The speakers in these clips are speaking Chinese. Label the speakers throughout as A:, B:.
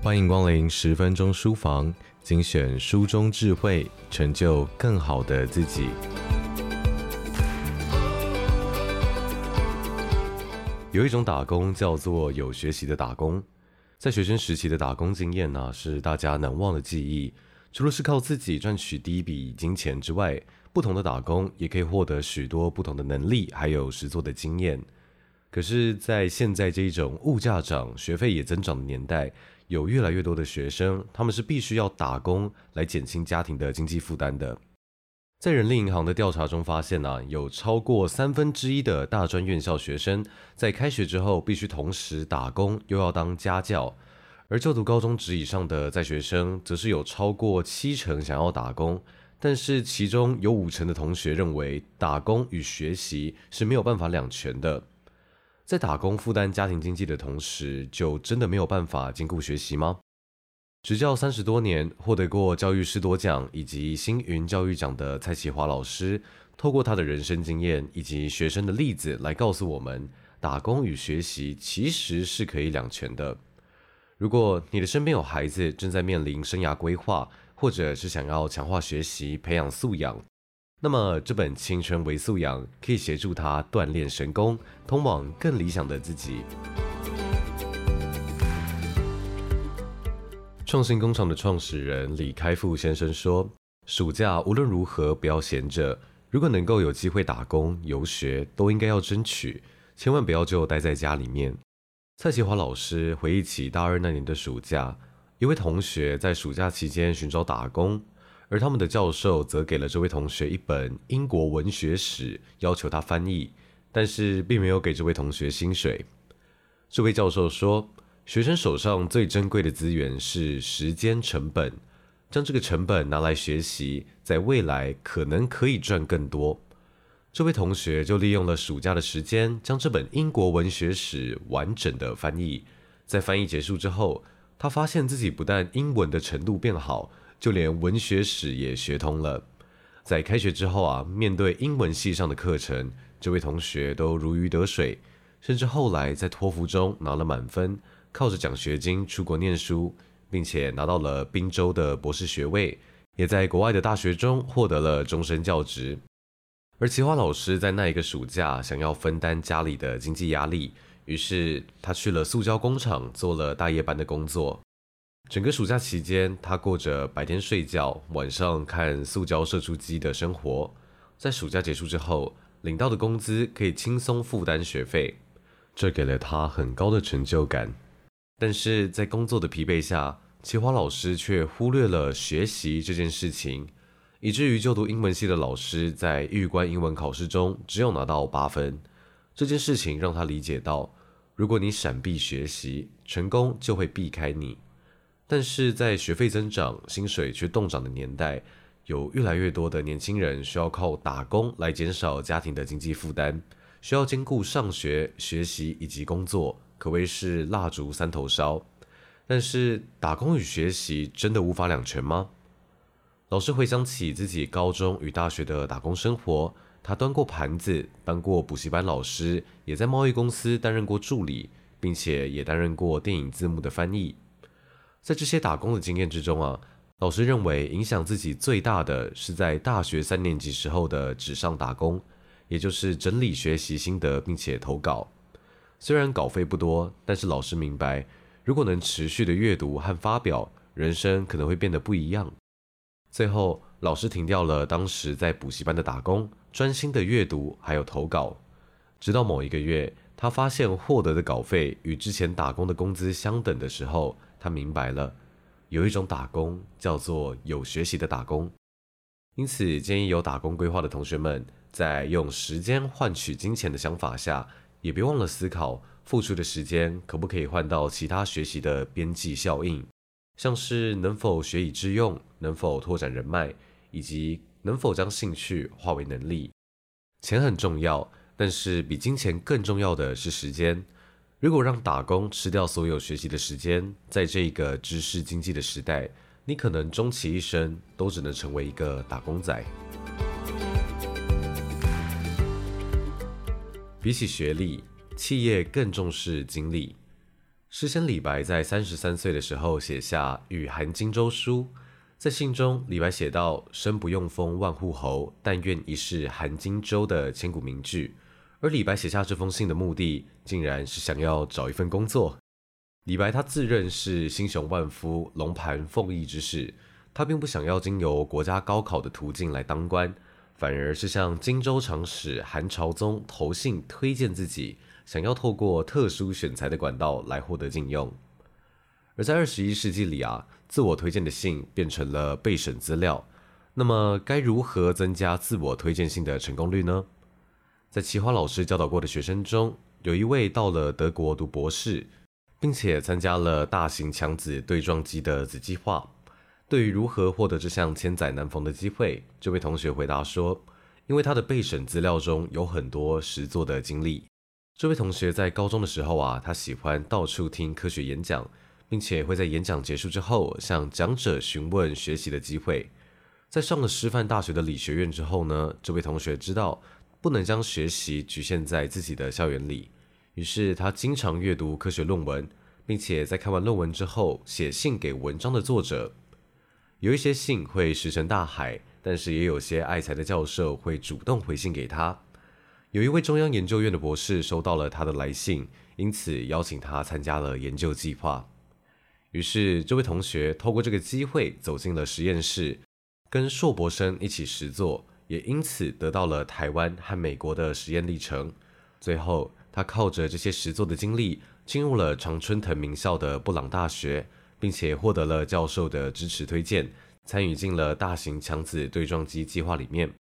A: 欢迎光临十分钟书房，精选书中智慧，成就更好的自己。有一种打工叫做有学习的打工，在学生时期的打工经验呢，是大家难忘的记忆。除了是靠自己赚取第一笔金钱之外，不同的打工也可以获得许多不同的能力，还有实作的经验。可是，在现在这一种物价涨、学费也增长的年代，有越来越多的学生，他们是必须要打工来减轻家庭的经济负担的。在人力银行的调查中发现啊，有超过三分之一的大专院校学生在开学之后必须同时打工，又要当家教；而就读高中职以上的在学生，则是有超过七成想要打工，但是其中有五成的同学认为打工与学习是没有办法两全的。在打工负担家庭经济的同时，就真的没有办法兼顾学习吗？执教三十多年，获得过教育士多奖以及星云教育奖的蔡启华老师，透过他的人生经验以及学生的例子来告诉我们，打工与学习其实是可以两全的。如果你的身边有孩子正在面临生涯规划，或者是想要强化学习、培养素养。那么，这本《青春微素养》可以协助他锻炼神功，通往更理想的自己。创新工厂的创始人李开复先生说：“暑假无论如何不要闲着，如果能够有机会打工、游学，都应该要争取，千万不要就待在家里面。”蔡其华老师回忆起大二那年的暑假，一位同学在暑假期间寻找打工。而他们的教授则给了这位同学一本英国文学史，要求他翻译，但是并没有给这位同学薪水。这位教授说，学生手上最珍贵的资源是时间成本，将这个成本拿来学习，在未来可能可以赚更多。这位同学就利用了暑假的时间，将这本英国文学史完整的翻译。在翻译结束之后，他发现自己不但英文的程度变好。就连文学史也学通了。在开学之后啊，面对英文系上的课程，这位同学都如鱼得水，甚至后来在托福中拿了满分，靠着奖学金出国念书，并且拿到了宾州的博士学位，也在国外的大学中获得了终身教职。而奇华老师在那一个暑假想要分担家里的经济压力，于是他去了塑胶工厂做了大夜班的工作。整个暑假期间，他过着白天睡觉、晚上看塑胶射出机的生活。在暑假结束之后，领到的工资可以轻松负担学费，这给了他很高的成就感。但是在工作的疲惫下，齐华老师却忽略了学习这件事情，以至于就读英文系的老师在预关英文考试中只有拿到八分。这件事情让他理解到，如果你闪避学习，成功就会避开你。但是在学费增长、薪水却冻涨的年代，有越来越多的年轻人需要靠打工来减少家庭的经济负担，需要兼顾上学、学习以及工作，可谓是蜡烛三头烧。但是打工与学习真的无法两全吗？老师回想起自己高中与大学的打工生活，他端过盘子，当过补习班老师，也在贸易公司担任过助理，并且也担任过电影字幕的翻译。在这些打工的经验之中啊，老师认为影响自己最大的是在大学三年级时候的纸上打工，也就是整理学习心得并且投稿。虽然稿费不多，但是老师明白，如果能持续的阅读和发表，人生可能会变得不一样。最后，老师停掉了当时在补习班的打工，专心的阅读还有投稿。直到某一个月，他发现获得的稿费与之前打工的工资相等的时候，他明白了，有一种打工叫做有学习的打工，因此建议有打工规划的同学们，在用时间换取金钱的想法下，也别忘了思考付出的时间可不可以换到其他学习的边际效应，像是能否学以致用，能否拓展人脉，以及能否将兴趣化为能力。钱很重要，但是比金钱更重要的是时间。如果让打工吃掉所有学习的时间，在这个知识经济的时代，你可能终其一生都只能成为一个打工仔。比起学历，企业更重视经历。诗仙李白在三十三岁的时候写下《与韩荆州书》。在信中，李白写道：“生不用封万户侯，但愿一世韩荆州”的千古名句。而李白写下这封信的目的，竟然是想要找一份工作。李白他自认是心雄万夫、龙盘凤翼之士，他并不想要经由国家高考的途径来当官，反而是向荆州长史韩朝宗投信推荐自己，想要透过特殊选才的管道来获得进用。而在二十一世纪里啊，自我推荐的信变成了备审资料。那么，该如何增加自我推荐信的成功率呢？在奇华老师教导过的学生中，有一位到了德国读博士，并且参加了大型强子对撞机的子计划。对于如何获得这项千载难逢的机会，这位同学回答说：“因为他的备审资料中有很多实作的经历。”这位同学在高中的时候啊，他喜欢到处听科学演讲。并且会在演讲结束之后向讲者询问学习的机会。在上了师范大学的理学院之后呢，这位同学知道不能将学习局限在自己的校园里，于是他经常阅读科学论文，并且在看完论文之后写信给文章的作者。有一些信会石沉大海，但是也有些爱才的教授会主动回信给他。有一位中央研究院的博士收到了他的来信，因此邀请他参加了研究计划。于是，这位同学透过这个机会走进了实验室，跟硕博生一起实作，也因此得到了台湾和美国的实验历程。最后，他靠着这些实作的经历，进入了常春藤名校的布朗大学，并且获得了教授的支持推荐，参与进了大型强子对撞机计划里面。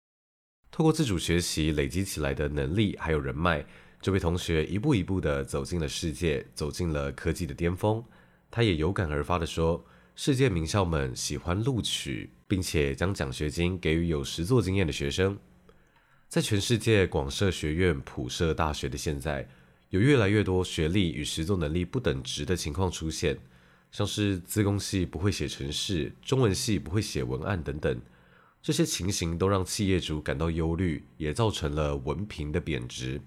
A: 透过自主学习累积起来的能力还有人脉，这位同学一步一步地走进了世界，走进了科技的巅峰。他也有感而发地说：“世界名校们喜欢录取，并且将奖学金给予有实作经验的学生。在全世界广设学院、普设大学的现在，有越来越多学历与实作能力不等值的情况出现，像是资工系不会写程式，中文系不会写文案等等。这些情形都让企业主感到忧虑，也造成了文凭的贬值。”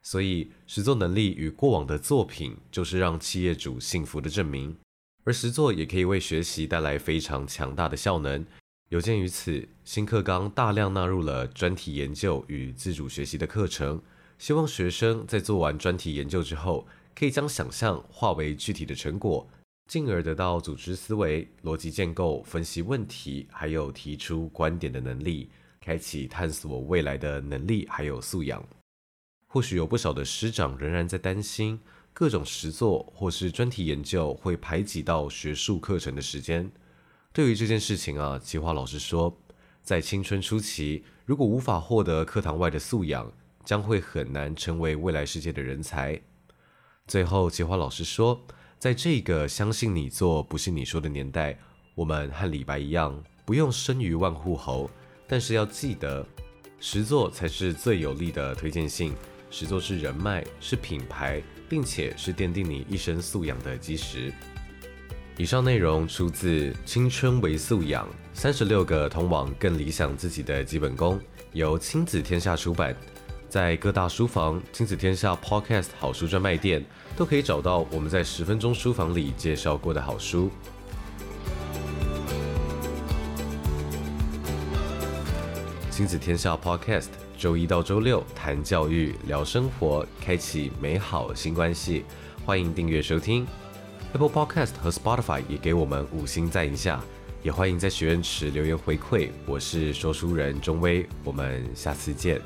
A: 所以，实作能力与过往的作品就是让企业主信服的证明，而实作也可以为学习带来非常强大的效能。有鉴于此，新课纲大量纳入了专题研究与自主学习的课程，希望学生在做完专题研究之后，可以将想象化为具体的成果，进而得到组织思维、逻辑建构、分析问题，还有提出观点的能力，开启探索未来的能力还有素养。或许有不少的师长仍然在担心，各种实作或是专题研究会排挤到学术课程的时间。对于这件事情啊，吉华老师说，在青春初期，如果无法获得课堂外的素养，将会很难成为未来世界的人才。最后，奇华老师说，在这个相信你做不是你说的年代，我们和李白一样，不用生于万户侯，但是要记得，实作才是最有力的推荐信。实作是人脉，是品牌，并且是奠定你一生素养的基石。以上内容出自《青春为素养》，三十六个通往更理想自己的基本功，由亲子天下出版。在各大书房、亲子天下 Podcast 好书专卖店都可以找到我们在十分钟书房里介绍过的好书。亲子天下 Podcast。周一到周六谈教育、聊生活，开启美好新关系。欢迎订阅收听 Apple Podcast 和 Spotify，也给我们五星赞一下。也欢迎在许愿池留言回馈。我是说书人钟威，我们下次见。